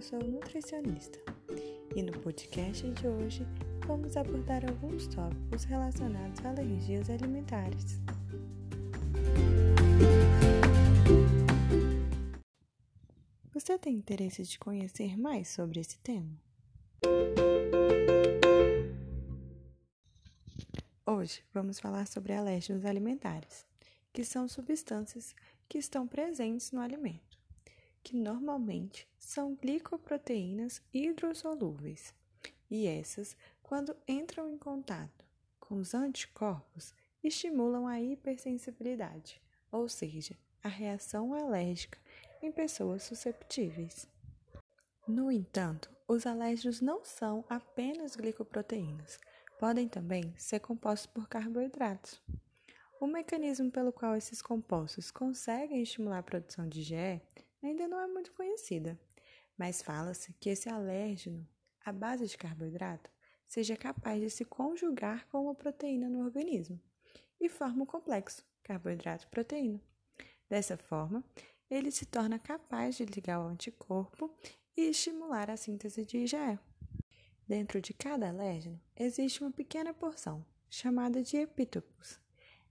eu sou nutricionista e no podcast de hoje vamos abordar alguns tópicos relacionados a alergias alimentares. Você tem interesse de conhecer mais sobre esse tema? Hoje vamos falar sobre alérgenos alimentares, que são substâncias que estão presentes no alimento que normalmente são glicoproteínas hidrossolúveis, e essas, quando entram em contato com os anticorpos, estimulam a hipersensibilidade, ou seja, a reação alérgica em pessoas susceptíveis. No entanto, os alérgenos não são apenas glicoproteínas, podem também ser compostos por carboidratos. O mecanismo pelo qual esses compostos conseguem estimular a produção de GE ainda não é muito conhecida, mas fala-se que esse alérgeno, à base de carboidrato, seja capaz de se conjugar com uma proteína no organismo e forma o complexo carboidrato-proteína. Dessa forma, ele se torna capaz de ligar o anticorpo e estimular a síntese de IgE. Dentro de cada alérgeno existe uma pequena porção, chamada de epítopos.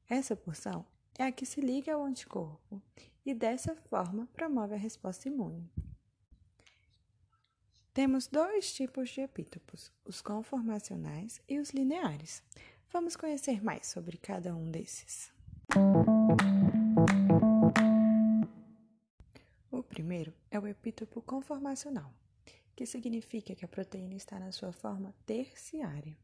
Essa porção é a que se liga ao anticorpo e dessa forma promove a resposta imune. Temos dois tipos de epítopos, os conformacionais e os lineares. Vamos conhecer mais sobre cada um desses. O primeiro é o epítopo conformacional, que significa que a proteína está na sua forma terciária.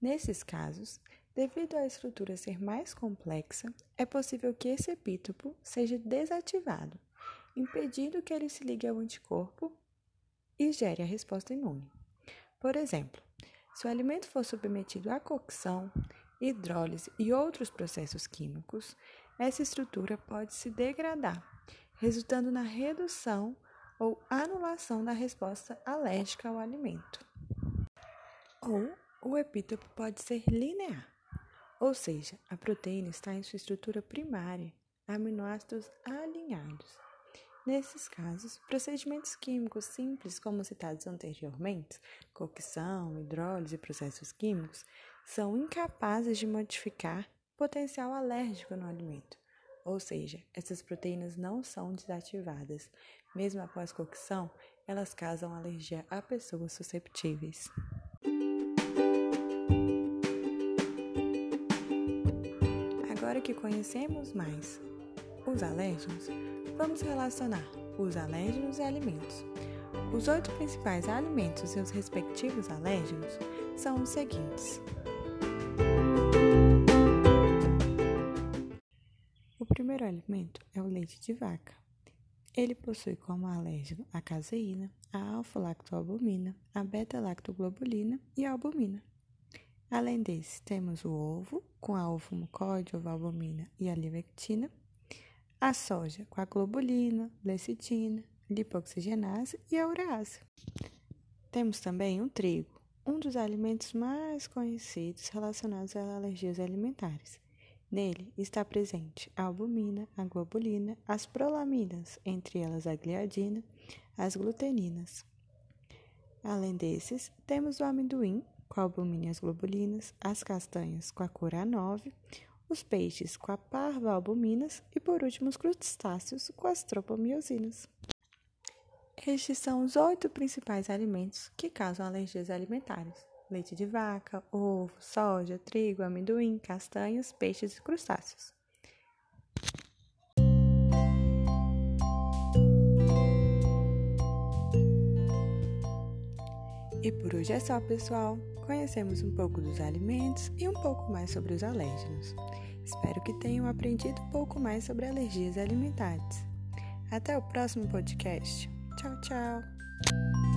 Nesses casos, Devido à estrutura ser mais complexa, é possível que esse epítopo seja desativado, impedindo que ele se ligue ao anticorpo e gere a resposta imune. Por exemplo, se o alimento for submetido à cocção, hidrólise e outros processos químicos, essa estrutura pode se degradar, resultando na redução ou anulação da resposta alérgica ao alimento. Ou o epítopo pode ser linear ou seja, a proteína está em sua estrutura primária, aminoácidos alinhados. Nesses casos, procedimentos químicos simples, como citados anteriormente, cocção, hidrólise e processos químicos, são incapazes de modificar potencial alérgico no alimento. Ou seja, essas proteínas não são desativadas. Mesmo após cocção, elas causam alergia a pessoas susceptíveis. Agora que conhecemos mais os alérgenos, vamos relacionar os alérgenos e alimentos. Os oito principais alimentos e os respectivos alérgenos são os seguintes. O primeiro alimento é o leite de vaca. Ele possui como alérgeno a caseína, a alfa-lactoalbumina, a beta-lactoglobulina e a albumina. Além desse, temos o ovo, com a ovo-mucóide, ovalbumina e a livectina, a soja, com a globulina, lecitina, lipoxigenase e a urease. Temos também o trigo, um dos alimentos mais conhecidos relacionados às alergias alimentares. Nele está presente a albumina, a globulina, as prolaminas, entre elas a gliadina, as gluteninas. Além desses, temos o amendoim, com a albumina e as globulinas, as castanhas com a cor A9, os peixes com a parva albuminas e, por último, os crustáceos com as tropomiosinas. Estes são os oito principais alimentos que causam alergias alimentares: leite de vaca, ovo, soja, trigo, amendoim, castanhas, peixes e crustáceos. E por hoje é só, pessoal. Conhecemos um pouco dos alimentos e um pouco mais sobre os alérgenos. Espero que tenham aprendido um pouco mais sobre alergias alimentares. Até o próximo podcast. Tchau, tchau!